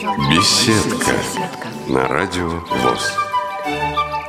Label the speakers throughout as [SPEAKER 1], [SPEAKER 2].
[SPEAKER 1] Беседка на радио ВОЗ.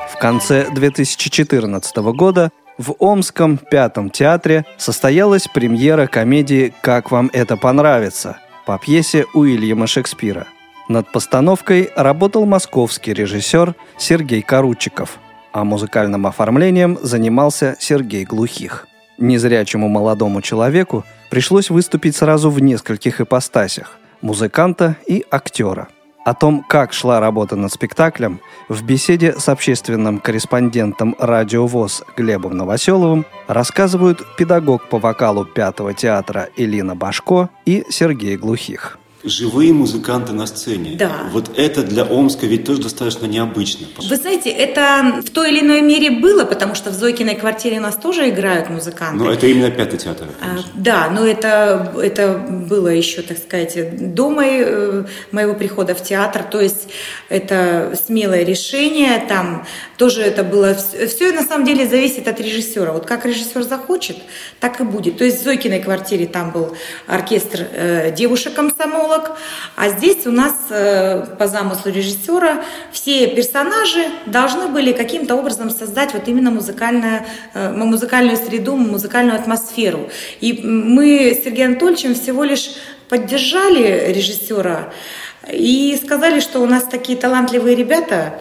[SPEAKER 2] В конце 2014 года в Омском Пятом театре состоялась премьера комедии «Как вам это понравится» по пьесе Уильяма Шекспира. Над постановкой работал московский режиссер Сергей Каручиков, а музыкальным оформлением занимался Сергей Глухих. Незрячему молодому человеку пришлось выступить сразу в нескольких ипостасях – музыканта и актера. О том, как шла работа над спектаклем, в беседе с общественным корреспондентом «Радио ВОЗ» Глебом Новоселовым рассказывают педагог по вокалу Пятого театра Элина Башко и Сергей Глухих
[SPEAKER 3] живые музыканты на сцене.
[SPEAKER 4] Да.
[SPEAKER 3] Вот это для Омска ведь тоже достаточно необычно.
[SPEAKER 4] Вы знаете, это в той или иной мере было, потому что в Зойкиной квартире у нас тоже играют музыканты.
[SPEAKER 3] Но это именно пятый театр.
[SPEAKER 4] А, да, но это, это было еще, так сказать, до моей, э, моего прихода в театр. То есть это смелое решение, там тоже это было... Все на самом деле зависит от режиссера. Вот как режиссер захочет, так и будет. То есть в Зойкиной квартире там был оркестр э, девушек-комсомол, психолог, а здесь у нас э, по замыслу режиссера все персонажи должны были каким-то образом создать вот именно музыкальную, э, музыкальную среду, музыкальную атмосферу. И мы с Сергеем Анатольевичем всего лишь поддержали режиссера и сказали, что у нас такие талантливые ребята,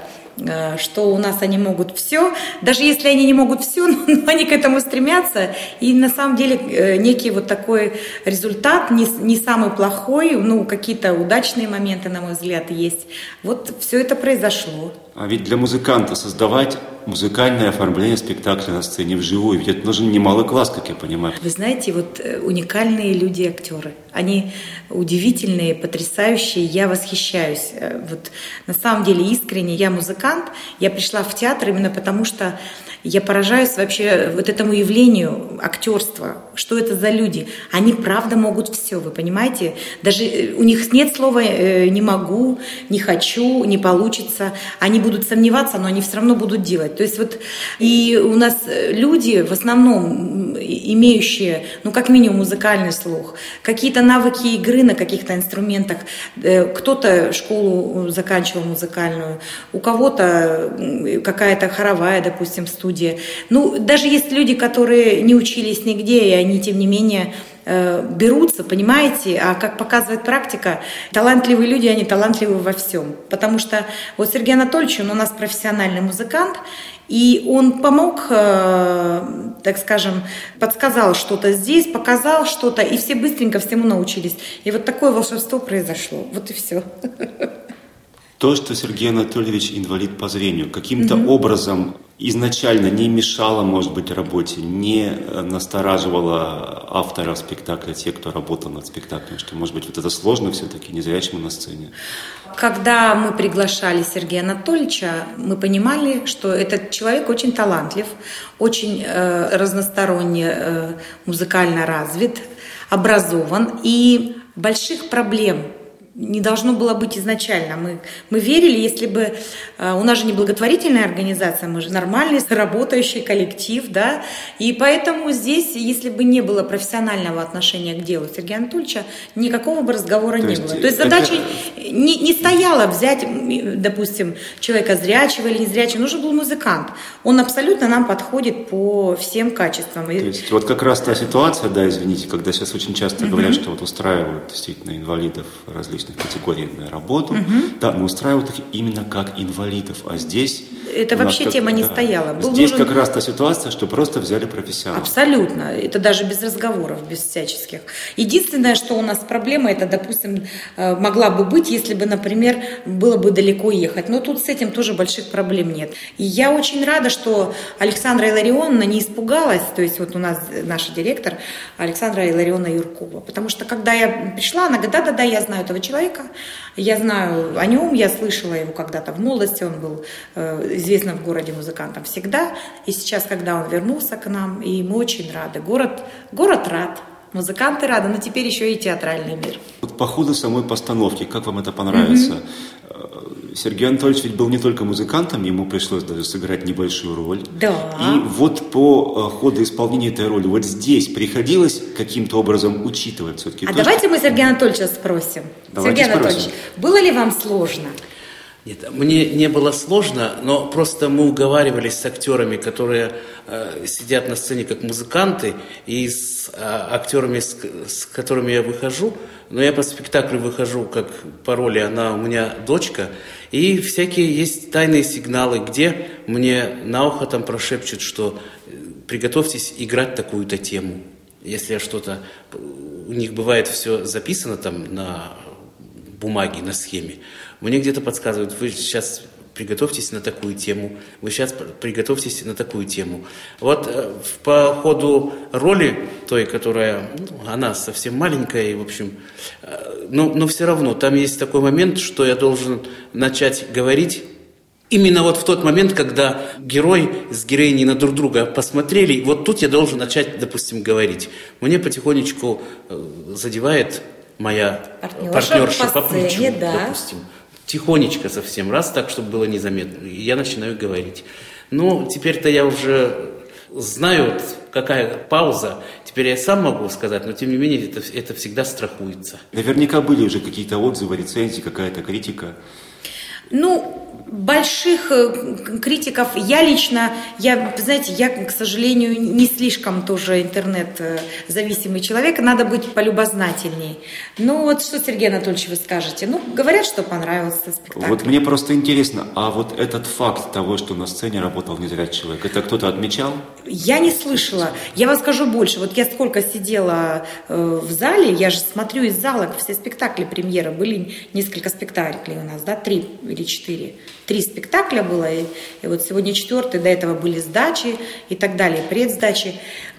[SPEAKER 4] что у нас они могут все, даже если они не могут все, но они к этому стремятся. И на самом деле э, некий вот такой результат, не, не самый плохой, ну какие-то удачные моменты, на мой взгляд, есть. Вот все это произошло.
[SPEAKER 3] А ведь для музыканта создавать музыкальное оформление спектакля на сцене вживую, ведь это нужен немалый класс, как я понимаю.
[SPEAKER 4] Вы знаете, вот э, уникальные люди актеры. Они удивительные, потрясающие, я восхищаюсь. Э, вот на самом деле искренне, я музыкант, я пришла в театр именно потому, что я поражаюсь вообще вот этому явлению актерства. Что это за люди? Они правда могут все, вы понимаете? Даже э, у них нет слова э, «не могу», «не хочу», «не получится». Они будут сомневаться, но они все равно будут делать. То есть вот и у нас люди в основном имеющие, ну как минимум музыкальный слух, какие-то навыки игры на каких-то инструментах. Э, кто-то школу заканчивал музыкальную, у кого-то какая-то хоровая, допустим, студия. Ну, даже есть люди, которые не учились нигде, и они, тем не менее, э, берутся, понимаете, а как показывает практика, талантливые люди, они талантливы во всем. Потому что вот Сергей Анатольевич, он у нас профессиональный музыкант, и он помог, э, так скажем, подсказал что-то здесь, показал что-то, и все быстренько всему научились. И вот такое волшебство произошло. Вот и все.
[SPEAKER 3] То, что Сергей Анатольевич инвалид по зрению, каким-то mm образом изначально не мешало, может быть, работе, не э, настораживало автора спектакля, те, кто работал над спектаклем, что, может быть, вот это сложно все-таки незрячему на сцене?
[SPEAKER 4] Когда мы приглашали Сергея Анатольевича, мы понимали, что этот человек очень талантлив, очень э, разносторонне э, музыкально развит, образован, и больших проблем не должно было быть изначально. Мы, мы верили, если бы э, у нас же не благотворительная организация, мы же нормальный работающий коллектив, да, и поэтому здесь, если бы не было профессионального отношения к делу Сергея Анатольевича, никакого бы разговора То не было. То есть задача это... не, не стояла взять, допустим, человека зрячего или незрячего, нужен был музыкант. Он абсолютно нам подходит по всем качествам. То
[SPEAKER 3] есть вот как раз та ситуация, да, извините, когда сейчас очень часто говорят, что вот устраивают действительно инвалидов различных различных категорий на работу, угу. да, но устраивают их именно как инвалидов, а здесь...
[SPEAKER 4] Это вообще
[SPEAKER 3] как,
[SPEAKER 4] тема не
[SPEAKER 3] да,
[SPEAKER 4] стояла.
[SPEAKER 3] Был здесь нужен... как раз та ситуация, что просто взяли профессионала.
[SPEAKER 4] Абсолютно. Это даже без разговоров, без всяческих. Единственное, что у нас проблема, это, допустим, э, могла бы быть, если бы, например, было бы далеко ехать. Но тут с этим тоже больших проблем нет. И я очень рада, что Александра Иларионовна не испугалась, то есть вот у нас наш директор Александра Иларионовна Юркова, потому что когда я пришла, она говорит, да-да-да, я знаю этого человека, человека. Я знаю о нем, я слышала его когда-то в молодости, он был э, известным в городе музыкантом всегда. И сейчас, когда он вернулся к нам, и мы очень рады. Город, город рад. Музыканты рады, но теперь еще и театральный мир.
[SPEAKER 3] Вот по ходу самой постановки, как вам это понравится? Mm-hmm. Сергей Анатольевич ведь был не только музыкантом, ему пришлось даже сыграть небольшую роль.
[SPEAKER 4] Да.
[SPEAKER 3] И вот по э, ходу исполнения этой роли, вот здесь приходилось каким-то образом учитывать все-таки.
[SPEAKER 4] А давайте что... мы Сергея Анатольевича спросим.
[SPEAKER 3] Давайте
[SPEAKER 4] Сергей
[SPEAKER 3] спросим.
[SPEAKER 4] Анатольевич, было ли вам сложно?
[SPEAKER 5] Нет, мне не было сложно, но просто мы уговаривались с актерами, которые э, сидят на сцене как музыканты, и с э, актерами, с, с которыми я выхожу, но я по спектаклю выхожу как по роли, она у меня дочка, и всякие есть тайные сигналы, где мне на ухо там прошепчут, что э, приготовьтесь играть такую-то тему. Если я что-то... У них бывает все записано там на бумаге, на схеме. Мне где-то подсказывают, вы сейчас приготовьтесь на такую тему, вы сейчас приготовьтесь на такую тему. Вот э, по ходу роли той, которая, ну, она совсем маленькая, и, в общем, э, но, но все равно там есть такой момент, что я должен начать говорить Именно вот в тот момент, когда герой с героиней на друг друга посмотрели, вот тут я должен начать, допустим, говорить. Мне потихонечку э, задевает моя
[SPEAKER 4] Партнерша
[SPEAKER 5] партнерша
[SPEAKER 4] по
[SPEAKER 5] по, плечу,
[SPEAKER 4] да.
[SPEAKER 5] допустим. Тихонечко совсем, раз так, чтобы было незаметно. И я начинаю говорить. Ну, теперь-то я уже знаю, вот какая пауза. Теперь я сам могу сказать, но тем не менее это, это всегда страхуется.
[SPEAKER 3] Наверняка были уже какие-то отзывы, рецензии, какая-то критика.
[SPEAKER 4] Ну, больших э, критиков я лично, я, знаете, я, к сожалению, не слишком тоже интернет-зависимый человек, надо быть полюбознательней. Ну вот что, Сергей Анатольевич, вы скажете? Ну, говорят, что понравился спектакль.
[SPEAKER 3] Вот мне просто интересно, а вот этот факт того, что на сцене работал незрячий человек, это кто-то отмечал?
[SPEAKER 4] Я не слышала. Я вам скажу больше. Вот я сколько сидела э, в зале, я же смотрю из зала все спектакли премьеры. Были несколько спектаклей у нас, да, три или четыре. Три спектакля было, и, и вот сегодня четвертый, до этого были сдачи и так далее, предсдачи.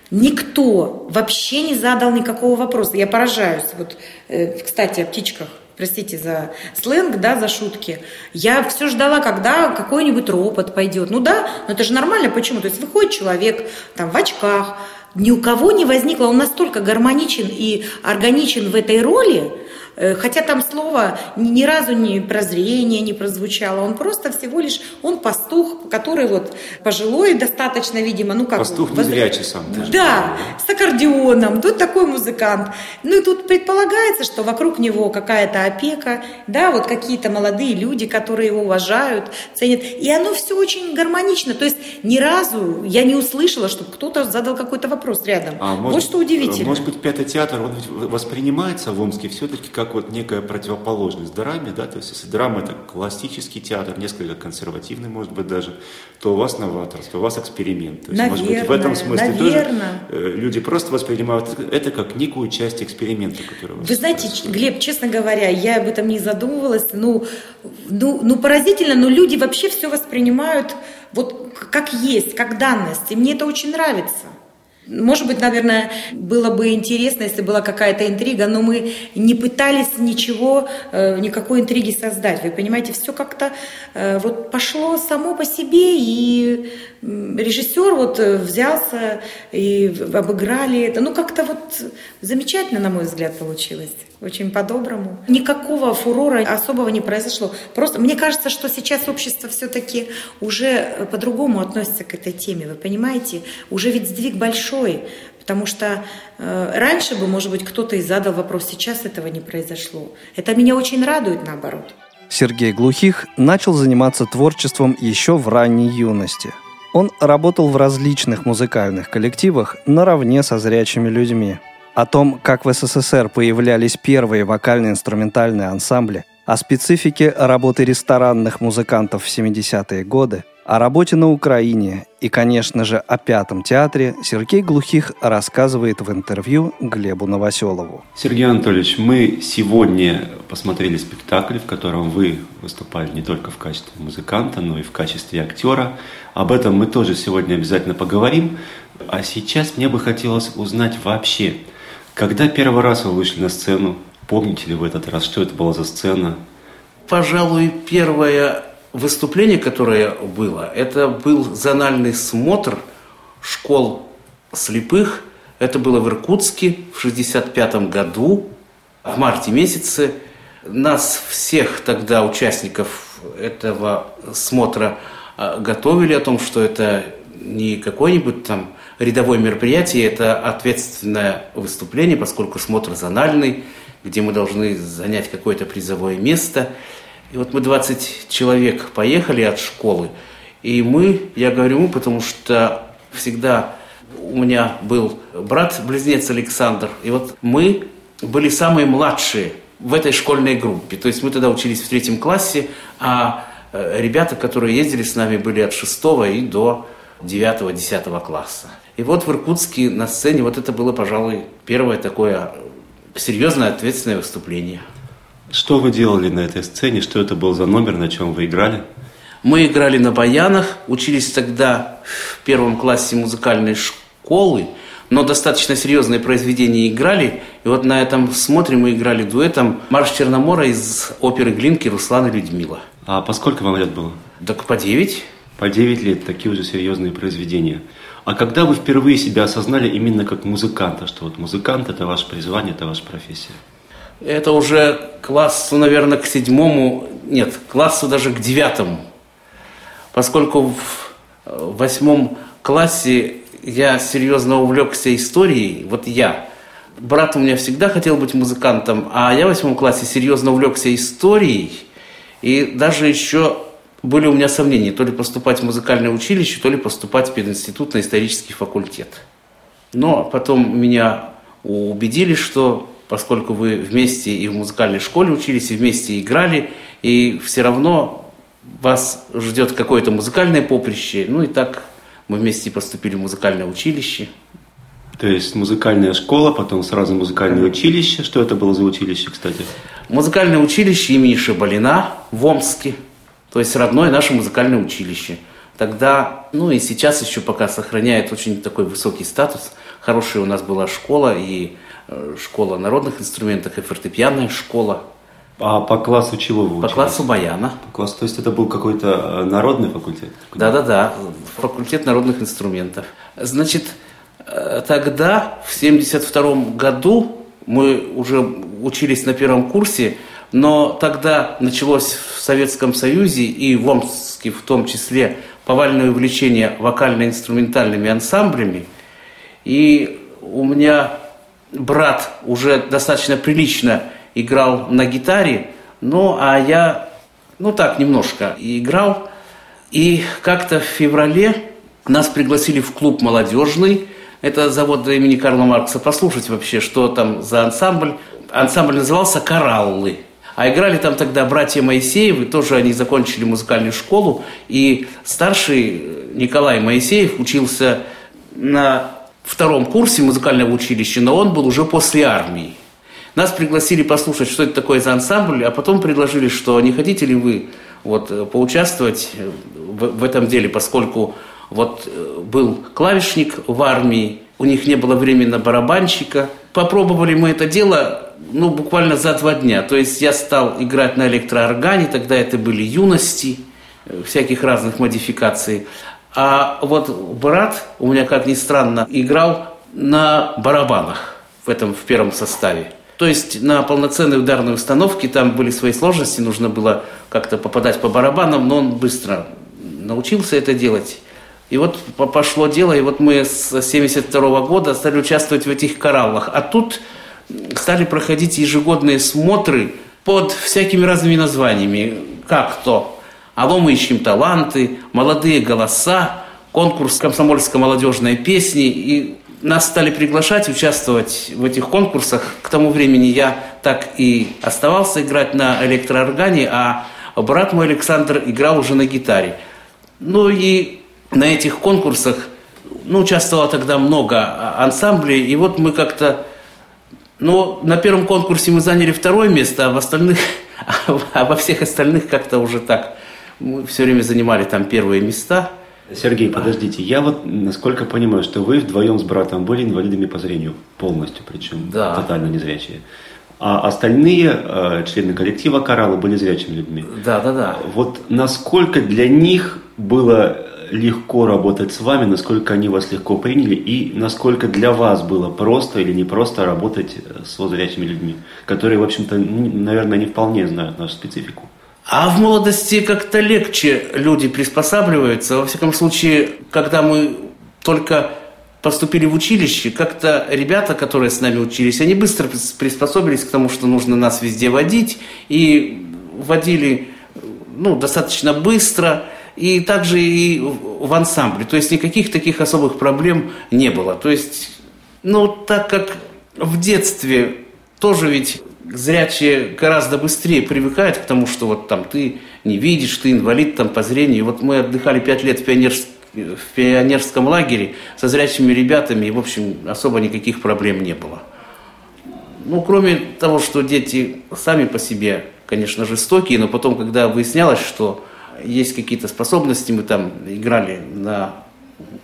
[SPEAKER 4] Никто вообще не задал никакого вопроса. Я поражаюсь. Вот, э, кстати, о птичках простите за сленг, да, за шутки. Я все ждала, когда какой-нибудь ропот пойдет. Ну да, но это же нормально. Почему? То есть выходит человек там в очках, ни у кого не возникло, он настолько гармоничен и органичен в этой роли, хотя там слово ни разу не прозрение не прозвучало, он просто всего лишь, он пастух, который вот пожилой достаточно, видимо, ну как...
[SPEAKER 3] Пастух незрячий сам.
[SPEAKER 4] Даже. Да, с аккордеоном, тут такой музыкант. Ну и тут предполагается, что вокруг него какая-то опека, да, вот какие-то молодые люди, которые его уважают, ценят. И оно все очень гармонично. То есть ни разу я не услышала, чтобы кто-то задал какой-то вопрос рядом. А вот может, что удивительно.
[SPEAKER 3] Может быть, пятый театр, он воспринимается в Омске все-таки как как вот некая противоположность драме, да, то есть если драма это классический театр, несколько консервативный, может быть, даже, то у вас новаторство, у вас эксперимент. То есть,
[SPEAKER 4] наверное,
[SPEAKER 3] может быть, в этом смысле
[SPEAKER 4] наверное.
[SPEAKER 3] тоже э, люди просто воспринимают это как некую часть эксперимента, который
[SPEAKER 4] Вы знаете, происходит. Глеб, честно говоря, я об этом не задумывалась, ну, ну, ну поразительно, но люди вообще все воспринимают вот как есть, как данность, и мне это очень нравится. Может быть, наверное, было бы интересно, если была какая-то интрига, но мы не пытались ничего, э, никакой интриги создать. Вы понимаете, все как-то э, вот пошло само по себе, и режиссер вот э, взялся и обыграли это. Ну, как-то вот замечательно, на мой взгляд, получилось. Очень по-доброму. Никакого фурора особого не произошло. Просто мне кажется, что сейчас общество все-таки уже по-другому относится к этой теме. Вы понимаете? Уже ведь сдвиг большой. Потому что э, раньше бы, может быть, кто-то и задал вопрос, сейчас этого не произошло. Это меня очень радует, наоборот.
[SPEAKER 2] Сергей Глухих начал заниматься творчеством еще в ранней юности. Он работал в различных музыкальных коллективах наравне со зрячими людьми – о том, как в СССР появлялись первые вокально-инструментальные ансамбли, о специфике работы ресторанных музыкантов в 70-е годы, о работе на Украине и, конечно же, о Пятом театре Сергей Глухих рассказывает в интервью Глебу Новоселову.
[SPEAKER 3] Сергей Анатольевич, мы сегодня посмотрели спектакль, в котором вы выступали не только в качестве музыканта, но и в качестве актера. Об этом мы тоже сегодня обязательно поговорим. А сейчас мне бы хотелось узнать вообще, когда первый раз вы вышли на сцену? Помните ли в этот раз, что это была за сцена?
[SPEAKER 5] Пожалуй, первое выступление, которое было, это был зональный смотр школ слепых Это было в Иркутске в 65 году, в марте месяце. Нас всех тогда, участников этого смотра, а, готовили о том, что это не какое-нибудь там рядовое мероприятие, это ответственное выступление, поскольку смотр зональный, где мы должны занять какое-то призовое место. И вот мы 20 человек поехали от школы, и мы, я говорю мы, потому что всегда у меня был брат-близнец Александр, и вот мы были самые младшие в этой школьной группе. То есть мы тогда учились в третьем классе, а э, ребята, которые ездили с нами, были от шестого и до девятого-десятого класса. И вот в Иркутске на сцене вот это было, пожалуй, первое такое серьезное ответственное выступление.
[SPEAKER 3] Что вы делали на этой сцене? Что это был за номер, на чем вы играли?
[SPEAKER 5] Мы играли на баянах, учились тогда в первом классе музыкальной школы, но достаточно серьезные произведения играли. И вот на этом смотре мы играли дуэтом «Марш Черномора» из оперы Глинки «Руслан и Людмила».
[SPEAKER 3] А по сколько вам лет было?
[SPEAKER 5] Так по девять.
[SPEAKER 3] По девять лет, такие уже серьезные произведения. А когда вы впервые себя осознали именно как музыканта, что вот музыкант – это ваше призвание, это ваша профессия?
[SPEAKER 5] Это уже классу, наверное, к седьмому, нет, классу даже к девятому. Поскольку в э, восьмом классе я серьезно увлекся историей, вот я, брат у меня всегда хотел быть музыкантом, а я в восьмом классе серьезно увлекся историей, и даже еще были у меня сомнения, то ли поступать в музыкальное училище, то ли поступать в пединститут на исторический факультет. Но потом меня убедили, что поскольку вы вместе и в музыкальной школе учились, и вместе играли, и все равно вас ждет какое-то музыкальное поприще. Ну и так мы вместе поступили в музыкальное училище.
[SPEAKER 3] То есть музыкальная школа, потом сразу музыкальное училище. Что это было за училище, кстати?
[SPEAKER 5] Музыкальное училище имени Шабалина в Омске. То есть родное наше музыкальное училище. Тогда, ну и сейчас еще пока сохраняет очень такой высокий статус. Хорошая у нас была школа, и э, школа народных инструментов, и фортепианная школа.
[SPEAKER 3] А по классу чего вы учились?
[SPEAKER 5] По классу баяна.
[SPEAKER 3] По классу, то есть это был какой-то э, народный факультет?
[SPEAKER 5] Да-да-да, факультет народных инструментов. Значит, э, тогда, в 1972 году, мы уже учились на первом курсе, но тогда началось в Советском Союзе и в Омске в том числе повальное увлечение вокально-инструментальными ансамблями. И у меня брат уже достаточно прилично играл на гитаре, ну, а я, ну, так, немножко играл. И как-то в феврале нас пригласили в клуб молодежный, это завод имени Карла Маркса, послушать вообще, что там за ансамбль. Ансамбль назывался «Кораллы». А играли там тогда братья Моисеевы, тоже они закончили музыкальную школу. И старший Николай Моисеев учился на втором курсе музыкального училища, но он был уже после армии. Нас пригласили послушать, что это такое за ансамбль, а потом предложили, что не хотите ли вы вот, э, поучаствовать э, в, в этом деле, поскольку вот э, был клавишник в армии, у них не было времени на барабанщика. Попробовали мы это дело, ну, буквально за два дня. То есть я стал играть на электрооргане, тогда это были юности, всяких разных модификаций. А вот брат, у меня, как ни странно, играл на барабанах в этом, в первом составе. То есть на полноценной ударной установке там были свои сложности, нужно было как-то попадать по барабанам, но он быстро научился это делать. И вот пошло дело, и вот мы с 72 года стали участвовать в этих кораллах. А тут стали проходить ежегодные смотры под всякими разными названиями. Как то «Алло, ищем таланты», «Молодые голоса», конкурс комсомольско-молодежной песни. И нас стали приглашать участвовать в этих конкурсах. К тому времени я так и оставался играть на электрооргане, а брат мой Александр играл уже на гитаре. Ну и на этих конкурсах ну, участвовало тогда много ансамблей, и вот мы как-то... Ну, на первом конкурсе мы заняли второе место, а в остальных, а во всех остальных как-то уже так. Мы все время занимали там первые места –
[SPEAKER 3] Сергей, подождите, я вот насколько понимаю, что вы вдвоем с братом были инвалидами по зрению, полностью причем,
[SPEAKER 5] да.
[SPEAKER 3] тотально незрячие. А остальные э, члены коллектива «Кораллы» были зрячими людьми.
[SPEAKER 5] Да, да, да.
[SPEAKER 3] Вот насколько для них было легко работать с вами, насколько они вас легко приняли и насколько для вас было просто или не просто работать с зрячими людьми, которые, в общем-то, наверное, не вполне знают нашу специфику.
[SPEAKER 5] А в молодости как-то легче люди приспосабливаются. Во всяком случае, когда мы только поступили в училище, как-то ребята, которые с нами учились, они быстро приспособились к тому, что нужно нас везде водить, и водили ну, достаточно быстро, и также и в ансамбле. То есть никаких таких особых проблем не было. То есть, ну, так как в детстве тоже ведь зрячие гораздо быстрее привыкают к тому, что вот там ты не видишь, ты инвалид там по зрению. Вот мы отдыхали пять лет в пионерском в пионерском лагере со зрячими ребятами, и, в общем, особо никаких проблем не было. Ну, кроме того, что дети сами по себе, конечно, жестокие, но потом, когда выяснялось, что есть какие-то способности, мы там играли на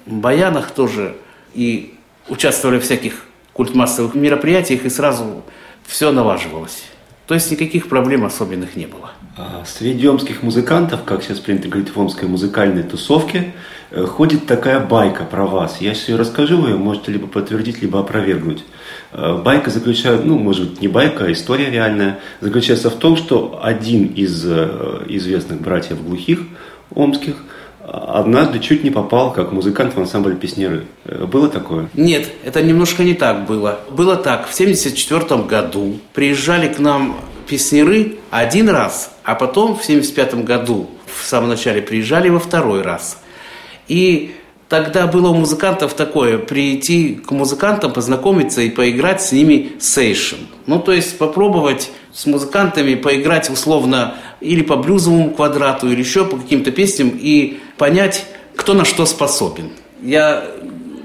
[SPEAKER 5] баянах тоже и участвовали в всяких культмассовых мероприятиях, и сразу все налаживалось. То есть никаких проблем особенных не было.
[SPEAKER 3] А среди омских музыкантов, как сейчас принято говорить в омской музыкальной тусовке, э, ходит такая байка про вас. Я сейчас ее расскажу, вы можете либо подтвердить, либо опровергнуть. Э, байка заключается, ну, может быть, не байка, а история реальная, заключается в том, что один из э, известных братьев глухих омских – однажды чуть не попал как музыкант в ансамбль «Песнеры». Э, было такое?
[SPEAKER 5] Нет, это немножко не так было. Было так, в 1974 году приезжали к нам «Песнеры» один раз, а потом в 1975 году в самом начале приезжали во второй раз. И Тогда было у музыкантов такое, прийти к музыкантам, познакомиться и поиграть с ними сейшн. Ну, то есть попробовать с музыкантами поиграть условно или по блюзовому квадрату, или еще по каким-то песням и понять, кто на что способен. Я,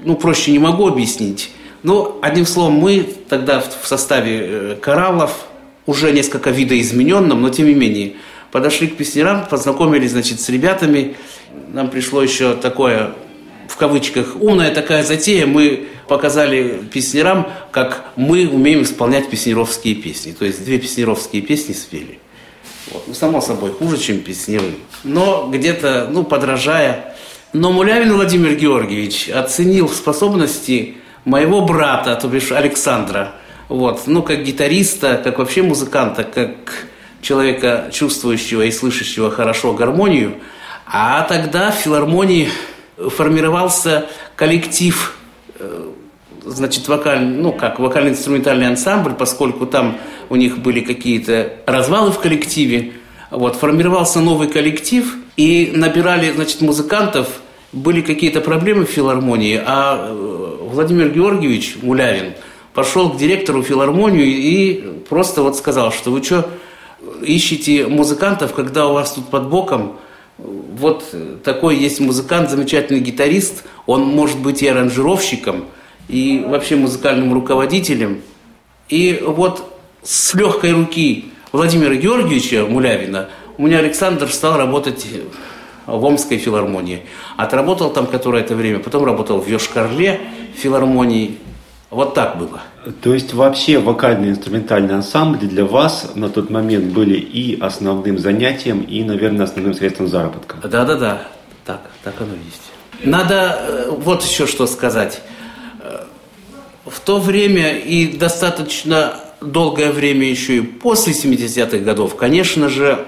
[SPEAKER 5] ну, проще не могу объяснить. Но, одним словом, мы тогда в составе э, кораллов, уже несколько видоизмененном, но тем не менее, подошли к песнярам, познакомились, значит, с ребятами. Нам пришло еще такое в кавычках, умная такая затея, мы показали песнярам, как мы умеем исполнять песнеровские песни. То есть две песнеровские песни спели. Вот. Ну, само собой, хуже, чем песнеры. Но где-то, ну, подражая. Но Мулявин Владимир Георгиевич оценил способности моего брата, то бишь Александра. Вот. Ну, как гитариста, как вообще музыканта, как человека, чувствующего и слышащего хорошо гармонию. А тогда в филармонии формировался коллектив, э, значит, вокальный, ну как, вокально-инструментальный ансамбль, поскольку там у них были какие-то развалы в коллективе, вот, формировался новый коллектив, и набирали, значит, музыкантов, были какие-то проблемы в филармонии, а э, Владимир Георгиевич Мулявин пошел к директору филармонию и просто вот сказал, что вы что, ищете музыкантов, когда у вас тут под боком вот такой есть музыкант, замечательный гитарист, он может быть и аранжировщиком, и вообще музыкальным руководителем. И вот с легкой руки Владимира Георгиевича Мулявина у меня Александр стал работать в Омской филармонии. Отработал там которое-то время, потом работал в Йошкарле филармонии. Вот так было.
[SPEAKER 3] То есть вообще вокальные инструментальные ансамбли для вас на тот момент были и основным занятием, и, наверное, основным средством заработка?
[SPEAKER 5] Да-да-да, так, так оно есть. Надо э, вот еще что сказать. Э, в то время и достаточно долгое время еще и после 70-х годов, конечно же,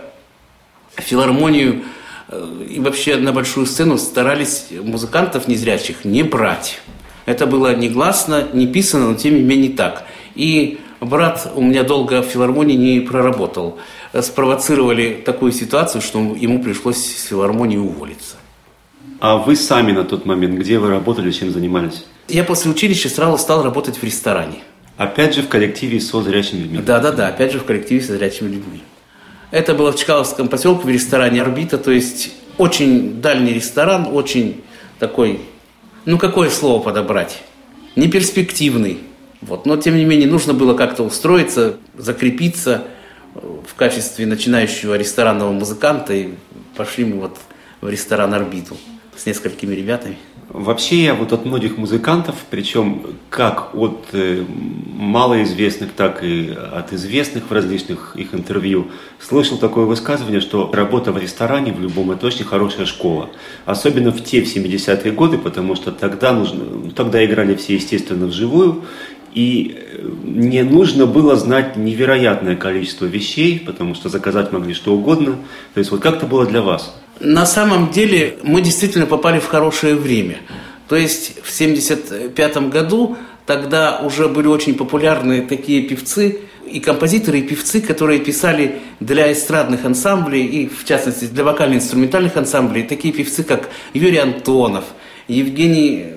[SPEAKER 5] филармонию э, и вообще на большую сцену старались музыкантов незрячих не брать. Это было негласно, не писано, но тем не менее так. И брат у меня долго в филармонии не проработал. Спровоцировали такую ситуацию, что ему пришлось с филармонии уволиться.
[SPEAKER 3] А вы сами на тот момент, где вы работали, чем занимались?
[SPEAKER 5] Я после училища сразу стал работать в ресторане.
[SPEAKER 3] Опять же в коллективе со зрячими людьми?
[SPEAKER 5] Да-да-да, опять же в коллективе со зрячими людьми. Это было в Чкаловском поселке в ресторане «Орбита», то есть очень дальний ресторан, очень такой ну какое слово подобрать? Неперспективный. Вот. Но тем не менее нужно было как-то устроиться, закрепиться в качестве начинающего ресторанного музыканта. И пошли мы вот в ресторан «Орбиту» с несколькими ребятами.
[SPEAKER 3] Вообще я вот от многих музыкантов, причем как от э, малоизвестных, так и от известных в различных их интервью, слышал такое высказывание, что работа в ресторане в любом это очень хорошая школа. Особенно в те, в 70-е годы, потому что тогда, нужно, ну, тогда играли все, естественно, вживую, и э, не нужно было знать невероятное количество вещей, потому что заказать могли что угодно. То есть вот как это было для вас?
[SPEAKER 5] На самом деле мы действительно попали в хорошее время. То есть в 1975 году тогда уже были очень популярны такие певцы, и композиторы, и певцы, которые писали для эстрадных ансамблей, и в частности для вокально-инструментальных ансамблей, такие певцы, как Юрий Антонов, Евгений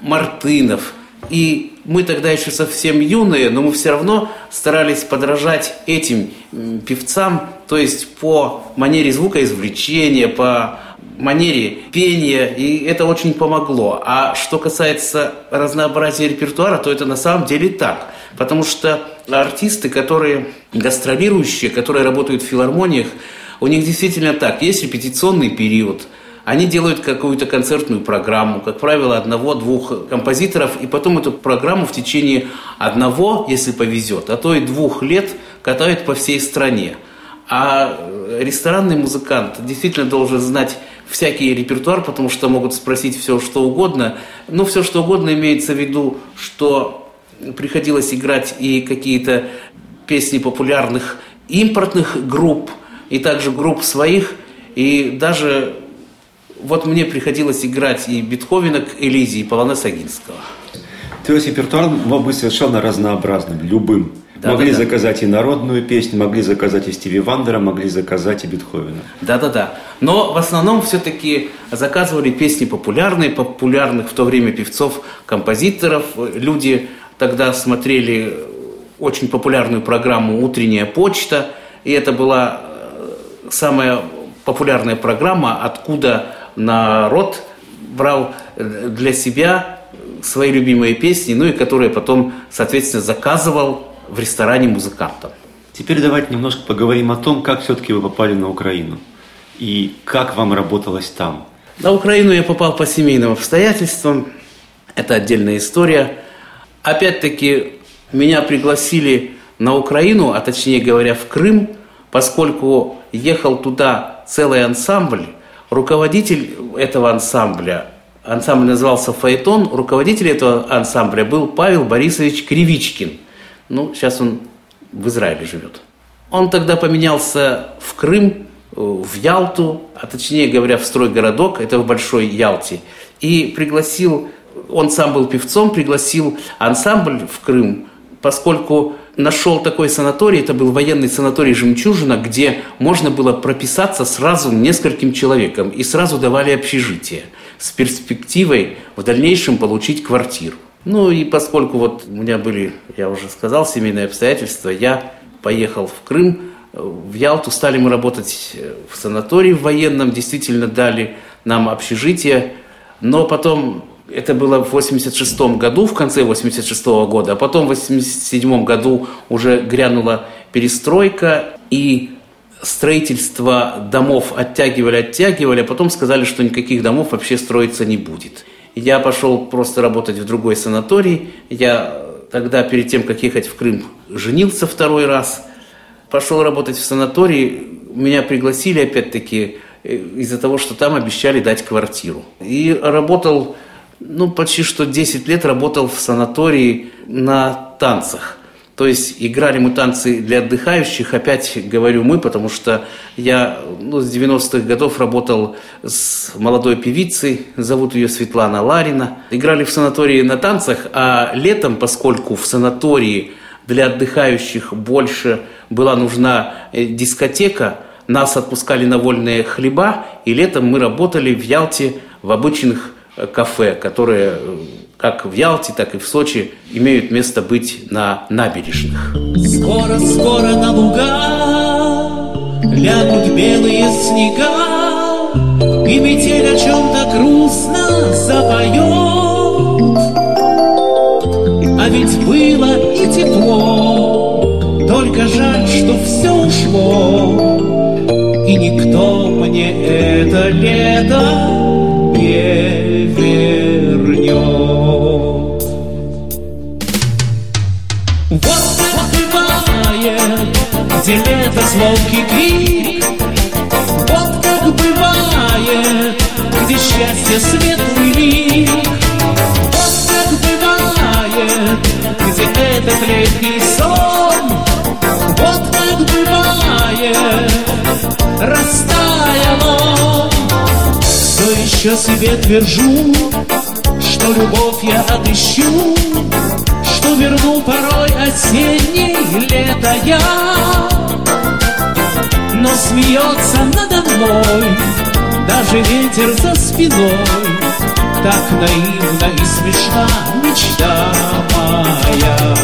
[SPEAKER 5] Мартынов. И мы тогда еще совсем юные, но мы все равно старались подражать этим певцам, то есть по манере звукоизвлечения, по манере пения, и это очень помогло. А что касается разнообразия репертуара, то это на самом деле так. Потому что артисты, которые гастролирующие, которые работают в филармониях, у них действительно так, есть репетиционный период – они делают какую-то концертную программу, как правило, одного-двух композиторов, и потом эту программу в течение одного, если повезет, а то и двух лет катают по всей стране. А ресторанный музыкант действительно должен знать всякий репертуар, потому что могут спросить все, что угодно. Но все, что угодно имеется в виду, что приходилось играть и какие-то песни популярных импортных групп, и также групп своих, и даже вот мне приходилось играть и Бетховена к Элизе, и Полонеса Гинского.
[SPEAKER 3] То есть репертуар мог быть совершенно разнообразным, любым. Да, могли да, заказать да. и народную песню, могли заказать и Стиви Вандера, могли заказать и Бетховена.
[SPEAKER 5] Да-да-да. Но в основном все-таки заказывали песни популярные, популярных в то время певцов, композиторов. Люди тогда смотрели очень популярную программу «Утренняя почта», и это была э, самая популярная программа, откуда народ брал э, для себя свои любимые песни, ну и которые потом, соответственно, заказывал в ресторане музыкантам.
[SPEAKER 3] Теперь давайте немножко поговорим о том, как все-таки вы попали на Украину и как вам работалось там.
[SPEAKER 5] На Украину я попал по семейным обстоятельствам. Это отдельная история. Опять-таки, меня пригласили на Украину, а точнее говоря, в Крым, поскольку ехал туда целый ансамбль, руководитель этого ансамбля, ансамбль назывался «Фаэтон», руководитель этого ансамбля был Павел Борисович Кривичкин. Ну, сейчас он в Израиле живет. Он тогда поменялся в Крым, э, в Ялту, а точнее говоря, в стройгородок, это в Большой Ялте, и пригласил, он сам был певцом, пригласил ансамбль в Крым, поскольку нашел такой санаторий, это был военный санаторий «Жемчужина», где можно было прописаться сразу нескольким человекам, и сразу давали общежитие с перспективой в дальнейшем получить квартиру. Ну и поскольку вот у меня были, я уже сказал, семейные обстоятельства, я поехал в Крым, в Ялту стали мы работать в санатории в военном, действительно дали нам общежитие, но потом это было в 86 году, в конце 86 года, а потом в 87 году уже грянула перестройка, и строительство домов оттягивали, оттягивали, а потом сказали, что никаких домов вообще строиться не будет. Я пошел просто работать в другой санаторий. Я тогда, перед тем, как ехать в Крым, женился второй раз. Пошел работать в санаторий. Меня пригласили, опять-таки, э, из-за того, что там обещали дать квартиру. И работал ну, почти что 10 лет работал в санатории на танцах. То есть играли мы танцы для отдыхающих, опять говорю мы, потому что я ну, с 90-х годов работал с молодой певицей, зовут ее Светлана Ларина. Играли в санатории на танцах, а летом, поскольку в санатории для отдыхающих больше была нужна э, дискотека, нас отпускали на вольные хлеба, и летом мы работали в Ялте в обычных кафе, которые как в Ялте, так и в Сочи имеют место быть на набережных.
[SPEAKER 6] Скоро-скоро на луга лягут белые снега, И метель о чем-то грустно запоет. А ведь было и тепло, только жаль, что все ушло, И никто мне это лето не вернет. Вот бывает, где лето звонкий крик, Вот как бывает, где счастье светлый лик, Вот как бывает, где этот летний еще себе твержу, что любовь я отыщу, что верну порой осеннее лето я. Но смеется надо мной даже ветер за спиной. Так наивна и смешна мечта моя.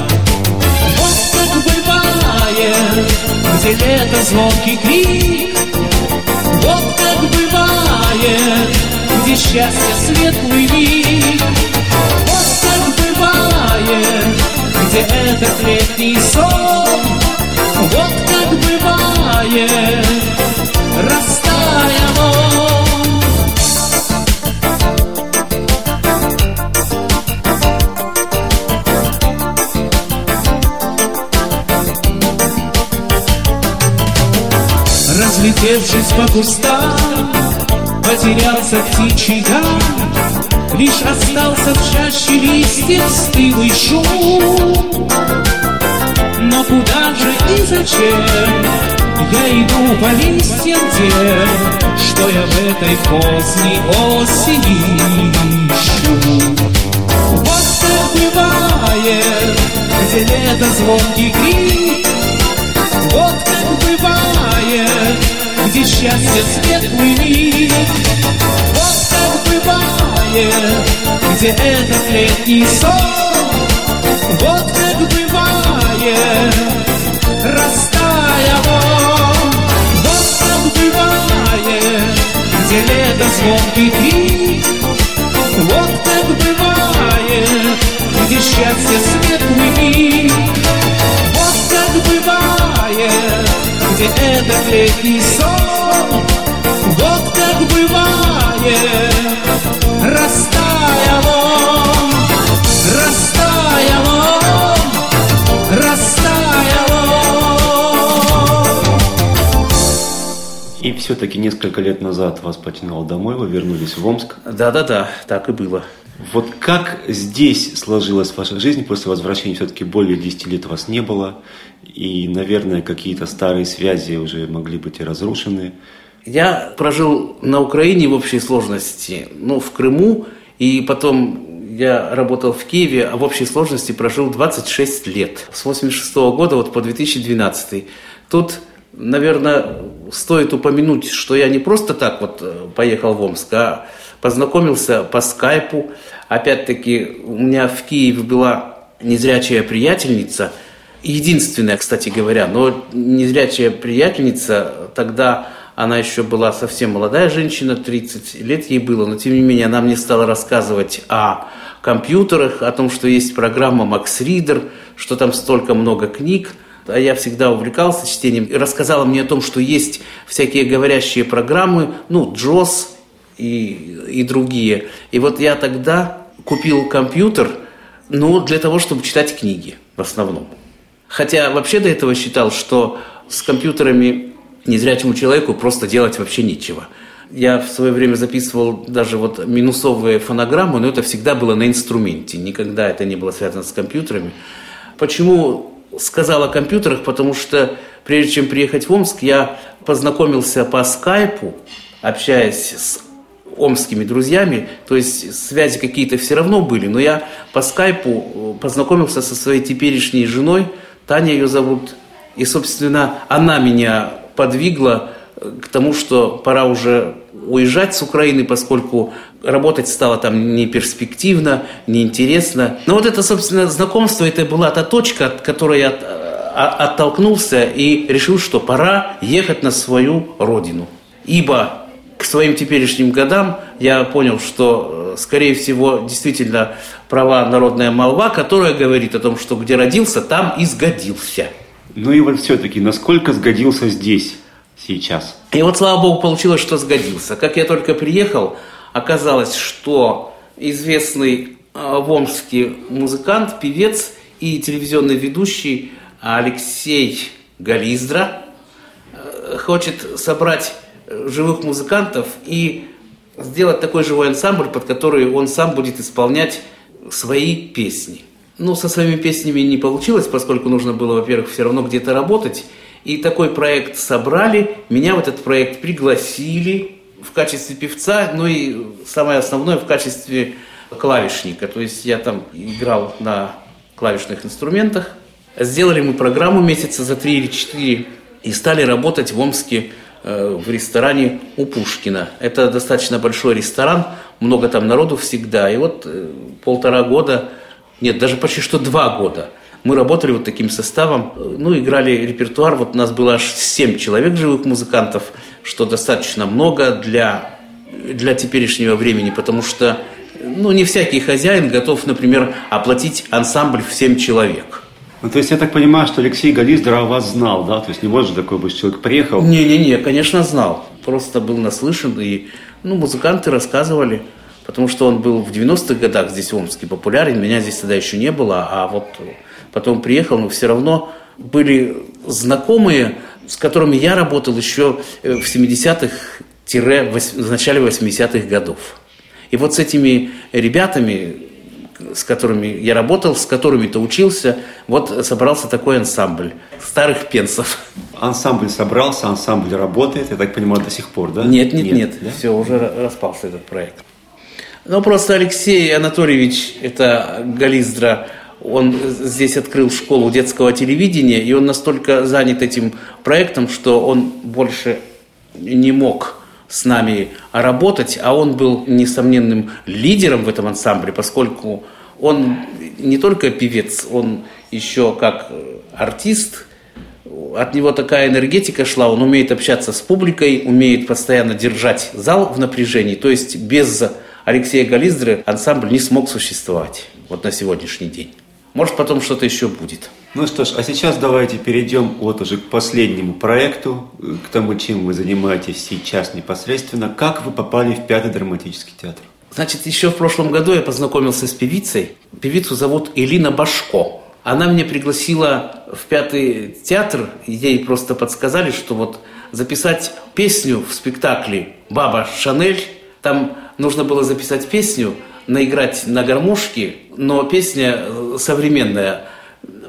[SPEAKER 6] Вот как бывает, где лето звонкий крик, где счастье светлый вид. Вот как бывает, где этот летний сон. Вот как бывает, растаял. Разлетевшись по кустам, потерялся птичий гам, Лишь остался в чаще листьев стылый шум. Но куда же и зачем я иду по листьям тем, Что я в этой поздней осени ищу? Вот как бывает, где лето звонкий крик, Вот как бывает, где счастье светлый миг. Вот как бывает, где этот летний сон. Вот как бывает, растаял он. Вот как бывает, где лето звонкий крик. Вот как бывает, где счастье светлый миг. Вот как бывает, где этот летний сон. Вот как бывает, растаял он, растаял он, растаял он.
[SPEAKER 3] И все-таки несколько лет назад вас потянуло домой, вы вернулись в Омск.
[SPEAKER 5] Да-да-да, так и было.
[SPEAKER 3] Вот как здесь сложилась ваша жизнь после возвращения? Все-таки более 10 лет вас не было. И, наверное, какие-то старые связи уже могли быть и разрушены.
[SPEAKER 5] Я прожил на Украине в общей сложности, ну, в Крыму, и потом я работал в Киеве, а в общей сложности прожил 26 лет. С 86 года вот по 2012. Тут, наверное, стоит упомянуть, что я не просто так вот э, поехал в Омск, а познакомился по скайпу. Опять-таки, у меня в Киеве была незрячая приятельница, единственная, кстати говоря, но незрячая приятельница тогда она еще была совсем молодая женщина, 30 лет ей было, но тем не менее она мне стала рассказывать о компьютерах, о том, что есть программа Max Reader, что там столько много книг. А я всегда увлекался чтением и рассказала мне о том, что есть всякие говорящие программы, ну, JOS и, и другие. И вот я тогда купил компьютер, ну, для того, чтобы читать книги в основном. Хотя вообще до этого считал, что с компьютерами незрячему человеку просто делать вообще нечего. Я в свое время записывал даже вот минусовые фонограммы, но это всегда было на инструменте, никогда это не было связано с компьютерами. Почему сказал о компьютерах? Потому что прежде чем приехать в Омск, я познакомился по скайпу, общаясь с омскими друзьями, то есть связи какие-то все равно были, но я по скайпу познакомился со своей теперешней женой, Таня ее зовут, и, собственно, она меня подвигло к тому, что пора уже уезжать с Украины, поскольку работать стало там не перспективно, неинтересно. Но вот это, собственно, знакомство, это была та точка, от которой я оттолкнулся и решил, что пора ехать на свою родину. Ибо к своим теперешним годам я понял, что, скорее всего, действительно права народная молва, которая говорит о том, что где родился, там и сгодился.
[SPEAKER 3] Ну и вот все-таки, насколько сгодился здесь, сейчас?
[SPEAKER 5] И вот, слава богу, получилось, что сгодился. Как я только приехал, оказалось, что известный э, в Омске музыкант, певец и телевизионный ведущий Алексей Гализдра э, хочет собрать э, живых музыкантов и сделать такой живой ансамбль, под который он сам будет исполнять свои песни. Ну, со своими песнями не получилось, поскольку нужно было, во-первых, все равно где-то работать. И такой проект собрали, меня в этот проект пригласили в качестве певца, ну и самое основное в качестве клавишника. То есть я там играл на клавишных инструментах. Сделали мы программу месяца за три или четыре и стали работать в Омске э, в ресторане у Пушкина. Это достаточно большой ресторан, много там народу всегда. И вот э, полтора года, нет, даже почти что два года мы работали вот таким составом, ну, играли репертуар, вот у нас было аж семь человек живых музыкантов, что достаточно много для, для теперешнего времени, потому что ну, не всякий хозяин готов, например, оплатить ансамбль в 7 человек.
[SPEAKER 3] Ну, то есть я так понимаю, что Алексей Гализдер о вас знал, да? То есть не может же такой быть человек приехал?
[SPEAKER 5] Не-не-не, конечно, знал. Просто был наслышан, и ну, музыканты рассказывали, потому что он был в 90-х годах здесь в Омске популярен, меня здесь тогда еще не было, а вот потом приехал, но все равно были знакомые, с которыми я работал еще в 70-х, в начале 80-х годов. И вот с этими ребятами, с которыми я работал, с которыми-то учился, вот собрался такой ансамбль старых пенсов.
[SPEAKER 3] Ансамбль собрался, ансамбль работает, я так понимаю, до сих пор, да?
[SPEAKER 5] Нет, нет, нет, нет да? все, уже распался этот проект. Ну, просто Алексей Анатольевич, это Гализдра, он здесь открыл школу детского телевидения, и он настолько занят этим проектом, что он больше не мог с нами работать, а он был несомненным лидером в этом ансамбле, поскольку он не только певец, он еще как артист, от него такая энергетика шла, он умеет общаться с публикой, умеет постоянно держать зал в напряжении, то есть без Алексея Гализдры ансамбль не смог существовать вот на сегодняшний день. Может, потом что-то еще будет.
[SPEAKER 3] Ну что ж, а сейчас давайте перейдем вот уже к последнему проекту, к тому, чем вы занимаетесь сейчас непосредственно. Как вы попали в Пятый драматический театр?
[SPEAKER 5] Значит, еще в прошлом году я познакомился с певицей. Певицу зовут Элина Башко. Она меня пригласила в Пятый театр, ей просто подсказали, что вот записать песню в спектакле «Баба Шанель», там нужно было записать песню, наиграть на гармошке, но песня э, современная –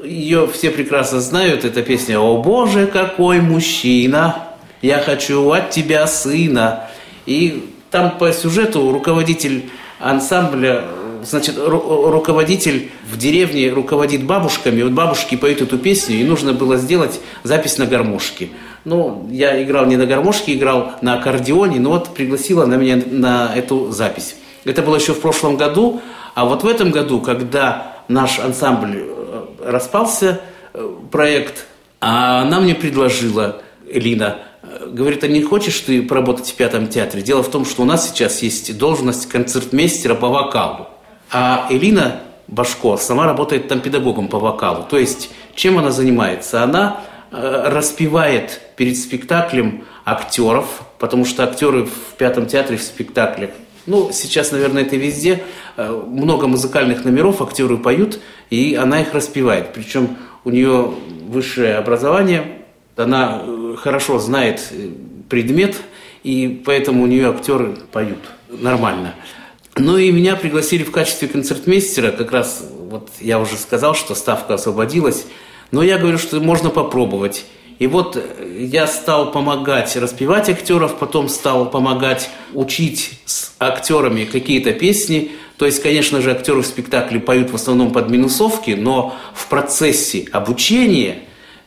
[SPEAKER 5] ее все прекрасно знают, эта песня «О Боже, какой мужчина, я хочу от тебя сына». И там по сюжету руководитель ансамбля, значит, ру- руководитель в деревне руководит бабушками, вот бабушки поют эту песню, и нужно было сделать запись на гармошке. Ну, я играл не на гармошке, играл на аккордеоне, но вот пригласила она меня на эту запись. Это было еще в прошлом году, а вот в этом году, когда наш ансамбль распался э, проект, а она мне предложила, Элина, э, говорит, а не хочешь ты поработать в пятом театре? Дело в том, что у нас сейчас есть должность концертмейстера по вокалу. А Элина Башко сама работает там педагогом по вокалу. То есть, чем она занимается? Она э, распевает перед спектаклем актеров, потому что актеры в пятом театре в спектаклях ну, сейчас, наверное, это везде. Э, много музыкальных номеров, актеры поют, и она их распевает. Причем у нее высшее образование, она э, хорошо знает э, предмет, и поэтому у нее актеры поют нормально. Ну и меня пригласили в качестве концертмейстера, как раз вот я уже сказал, что ставка освободилась, но я говорю, что можно попробовать. И вот я стал помогать распевать актеров, потом стал помогать учить с актерами какие-то песни. То есть, конечно же, актеры в спектакле поют в основном под минусовки, но в процессе обучения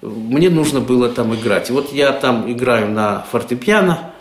[SPEAKER 5] мне нужно было там играть. И вот я там играю на фортепиано,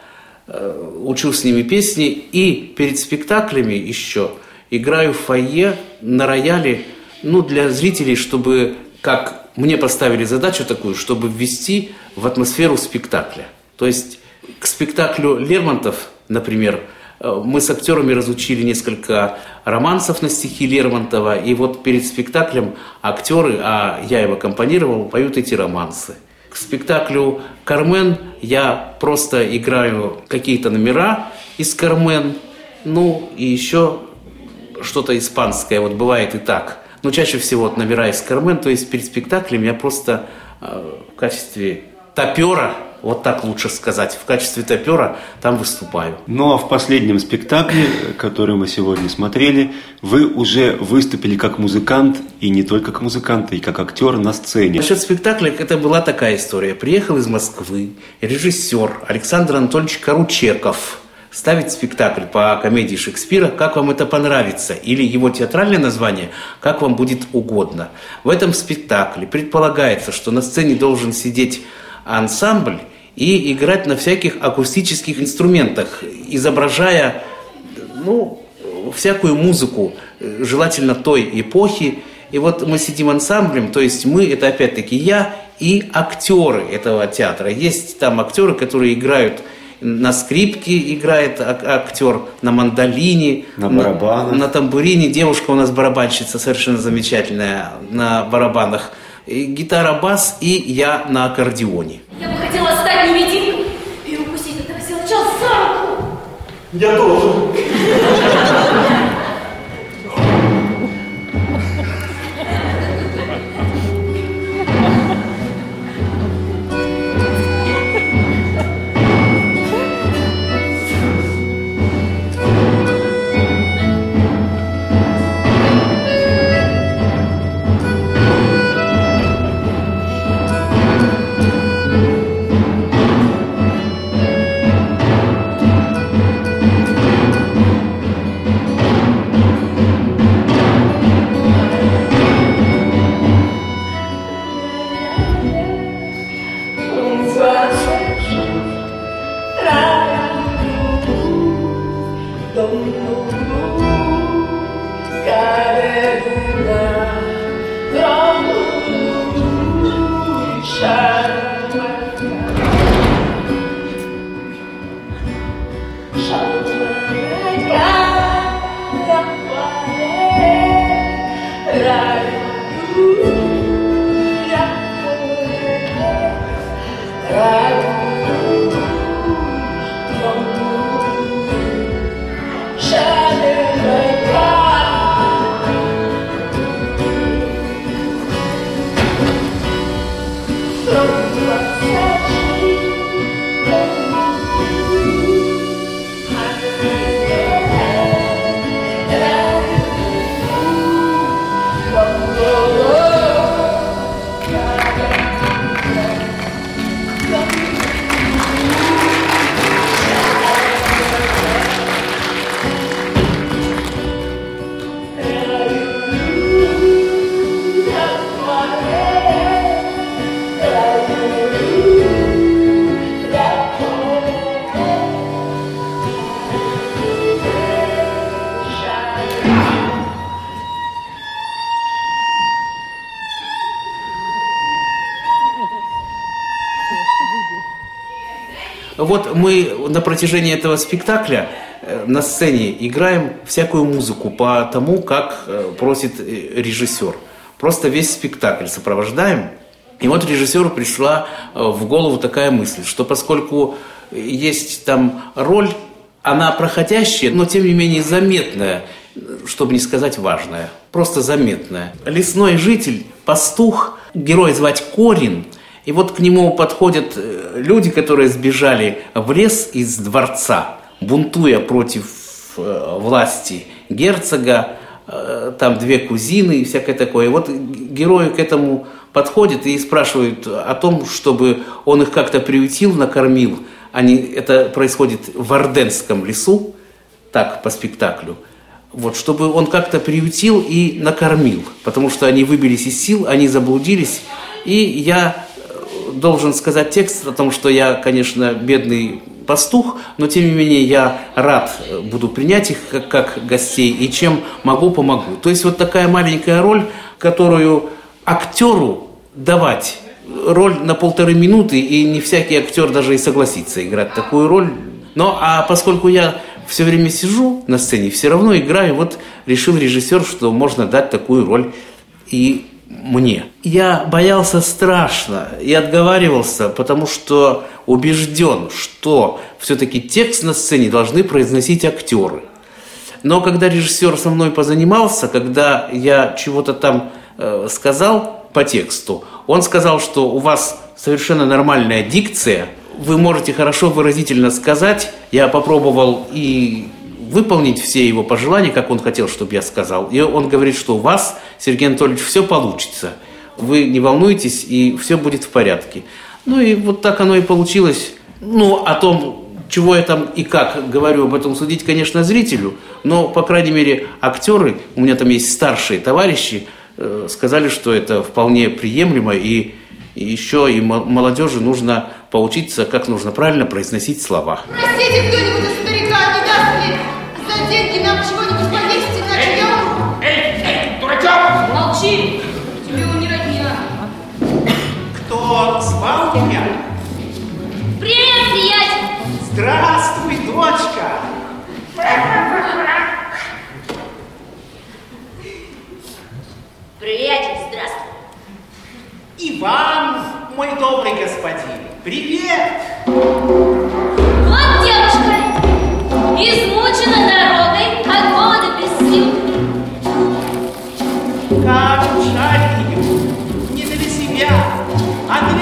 [SPEAKER 5] э, учу с ними песни, и перед спектаклями еще играю в фойе на рояле, ну, для зрителей, чтобы как мне поставили задачу такую, чтобы ввести в атмосферу спектакля. То есть к спектаклю Лермонтов, например, э, мы с актерами разучили несколько романсов на стихи Лермонтова, и вот перед спектаклем актеры, а я его компонировал, поют эти романсы. К спектаклю «Кармен» я просто играю какие-то номера из «Кармен», ну и еще что-то испанское, вот бывает и так – но чаще всего вот набираясь Кармен, то есть перед спектаклем я просто э, в качестве топера, вот так лучше сказать, в качестве топера там выступаю.
[SPEAKER 3] Ну а в последнем спектакле, который мы сегодня смотрели, вы уже выступили как музыкант, и не только как музыкант, и как актер на сцене.
[SPEAKER 5] Насчет спектакля это была такая история. Приехал из Москвы режиссер Александр Анатольевич Каручеков ставить спектакль по комедии Шекспира «Как вам это понравится» или его театральное название «Как вам будет угодно». В этом спектакле предполагается, что на сцене должен сидеть ансамбль и играть на всяких акустических инструментах, изображая ну, всякую музыку, желательно той эпохи. И вот мы сидим ансамблем, то есть мы, это опять-таки я и актеры этого театра. Есть там актеры, которые играют на скрипке играет актер, на мандолине,
[SPEAKER 3] на барабанах,
[SPEAKER 5] на, на тамбурине. Девушка у нас барабанщица совершенно замечательная на барабанах гитара, бас и я на аккордеоне.
[SPEAKER 7] Я бы хотела стать невидимкой и укусить этого силача за руку.
[SPEAKER 3] Я тоже.
[SPEAKER 5] Вот на протяжении этого спектакля э, на сцене играем всякую музыку по тому, как э, просит э, режиссер. Просто весь спектакль сопровождаем. И вот режиссеру пришла в голову такая мысль, что поскольку есть там роль, она проходящая, но тем не менее заметная, чтобы не сказать важная, просто заметная. Лесной житель, пастух, герой звать Корин, и вот к нему подходят э, люди, которые сбежали в лес из дворца, бунтуя против э, власти герцога, э, там две кузины и всякое такое. И вот герои к этому подходят и спрашивают о том, чтобы он их как-то приютил, накормил. Они, это происходит в Орденском лесу, так, по спектаклю. Вот, чтобы он как-то приютил и накормил, потому что они выбились из сил, они заблудились, и я должен сказать текст о том, что я, конечно, бедный пастух, но тем не менее я рад э, буду принять их как, как гостей и чем могу, помогу. То есть вот такая маленькая роль, которую актеру давать роль на полторы минуты, и не всякий актер даже и согласится играть такую роль. Но а поскольку я все время сижу на сцене, все равно играю, вот решил режиссер, что можно дать такую роль и мне. Я боялся страшно и отговаривался, потому что убежден, что все-таки текст на сцене должны произносить актеры. Но когда режиссер со мной позанимался, когда я чего-то там э, сказал по тексту, Он сказал, что у вас совершенно нормальная дикция, вы можете хорошо выразительно сказать. Я попробовал и выполнить все его пожелания, как он хотел, чтобы я сказал. И он говорит, что у вас, Сергей Анатольевич, все получится. Вы не волнуйтесь, и все будет в порядке. Ну и вот так оно и получилось. Ну, о том, чего я там и как говорю об этом, судить, конечно, зрителю, но, по крайней мере, актеры, у меня там есть старшие товарищи, э, сказали, что это вполне приемлемо, и, еще и молодежи нужно поучиться, как нужно правильно произносить слова.
[SPEAKER 8] Простите, кто-нибудь деньги нам чего-нибудь повесить, иначе я умру.
[SPEAKER 9] Эй, эй, дурачок!
[SPEAKER 7] Молчи! Тебе он не родня.
[SPEAKER 9] Кто звал меня?
[SPEAKER 7] Привет, приятель!
[SPEAKER 9] Здравствуй, дочка!
[SPEAKER 7] Приятель, здравствуй.
[SPEAKER 9] И вам, мой добрый господин, привет!
[SPEAKER 7] Измучена дорогой, от голода без сил.
[SPEAKER 9] Как ее! Не для себя, а для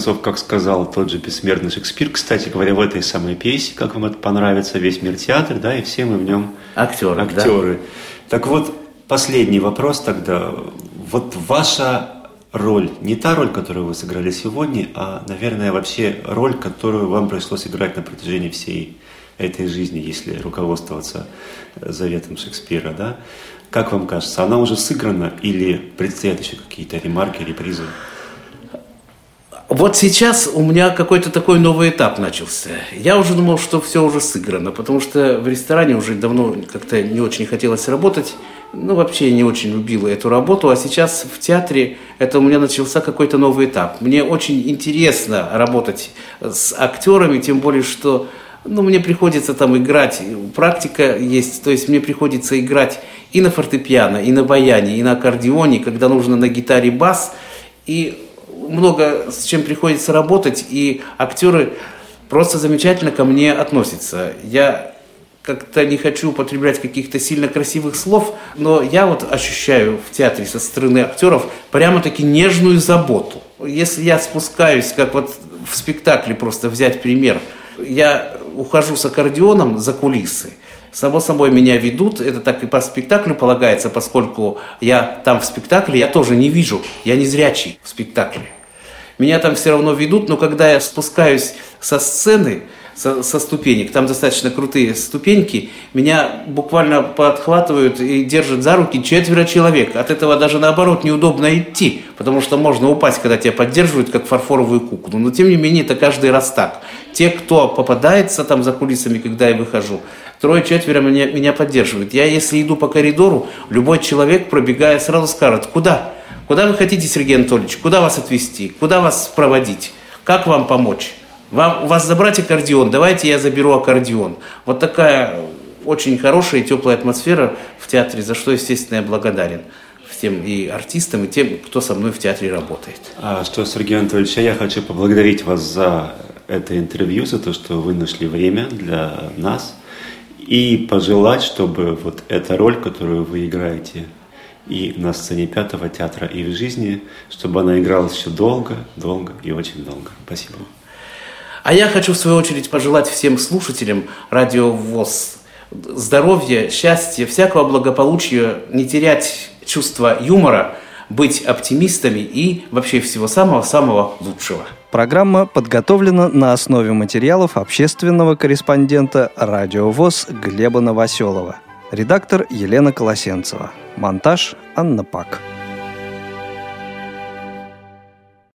[SPEAKER 3] концов, как сказал тот же бессмертный Шекспир, кстати говоря, в этой самой пьесе, как вам это понравится, весь мир театр, да, и все мы в нем
[SPEAKER 5] Актеры, да.
[SPEAKER 3] актеры. Так вот, последний вопрос тогда. Вот ваша роль, не та роль, которую вы сыграли сегодня, а, наверное, вообще роль, которую вам пришлось играть на протяжении всей этой жизни, если руководствоваться заветом Шекспира, да? Как вам кажется, она уже сыграна или предстоят еще какие-то ремарки, репризы?
[SPEAKER 5] Вот сейчас у меня какой-то такой новый этап начался. Я уже думал, что все уже сыграно, потому что в ресторане уже давно как-то не очень хотелось работать. Ну, вообще не очень любила эту работу, а сейчас в театре это у меня начался какой-то новый этап. Мне очень интересно работать с актерами, тем более, что ну, мне приходится там играть, практика есть, то есть мне приходится играть и на фортепиано, и на баяне, и на аккордеоне, когда нужно на гитаре бас, и много с чем приходится работать, и актеры просто замечательно ко мне относятся. Я как-то не хочу употреблять каких-то сильно красивых слов, но я вот ощущаю в театре со стороны актеров прямо-таки нежную заботу. Если я спускаюсь, как вот в спектакле просто взять пример, я ухожу с аккордеоном за кулисы, Само собой меня ведут, это так и по спектаклю полагается, поскольку я там в спектакле, я тоже не вижу, я не зрячий в спектакле. Меня там все равно ведут, но когда я спускаюсь со сцены, со, со ступенек, там достаточно крутые ступеньки, меня буквально подхватывают и держат за руки четверо человек. От этого даже наоборот неудобно идти, потому что можно упасть, когда тебя поддерживают, как фарфоровую куклу. Но тем не менее это каждый раз так. Те, кто попадается там за кулисами, когда я выхожу, трое-четверо меня, меня поддерживают. Я, если иду по коридору, любой человек, пробегая, сразу скажет, куда? Куда вы хотите, Сергей Анатольевич? Куда вас отвезти? Куда вас проводить? Как вам помочь? Вам, у вас забрать аккордеон? Давайте я заберу аккордеон. Вот такая очень хорошая и теплая атмосфера в театре, за что, естественно, я благодарен всем и артистам, и тем, кто со мной в театре работает.
[SPEAKER 3] А что, Сергей Анатольевич, а я хочу поблагодарить вас за это интервью, за то, что вы нашли время для нас, и пожелать, чтобы вот эта роль, которую вы играете и на сцене Пятого театра, и в жизни, чтобы она игралась еще долго, долго и очень долго. Спасибо.
[SPEAKER 5] А я хочу, в свою очередь, пожелать всем слушателям Радио ВОЗ здоровья, счастья, всякого благополучия, не терять чувство юмора, быть оптимистами и вообще всего самого-самого лучшего.
[SPEAKER 2] Программа подготовлена на основе материалов общественного корреспондента «Радио ВОЗ» Глеба Новоселова. Редактор Елена Колосенцева. Монтаж Анна Пак.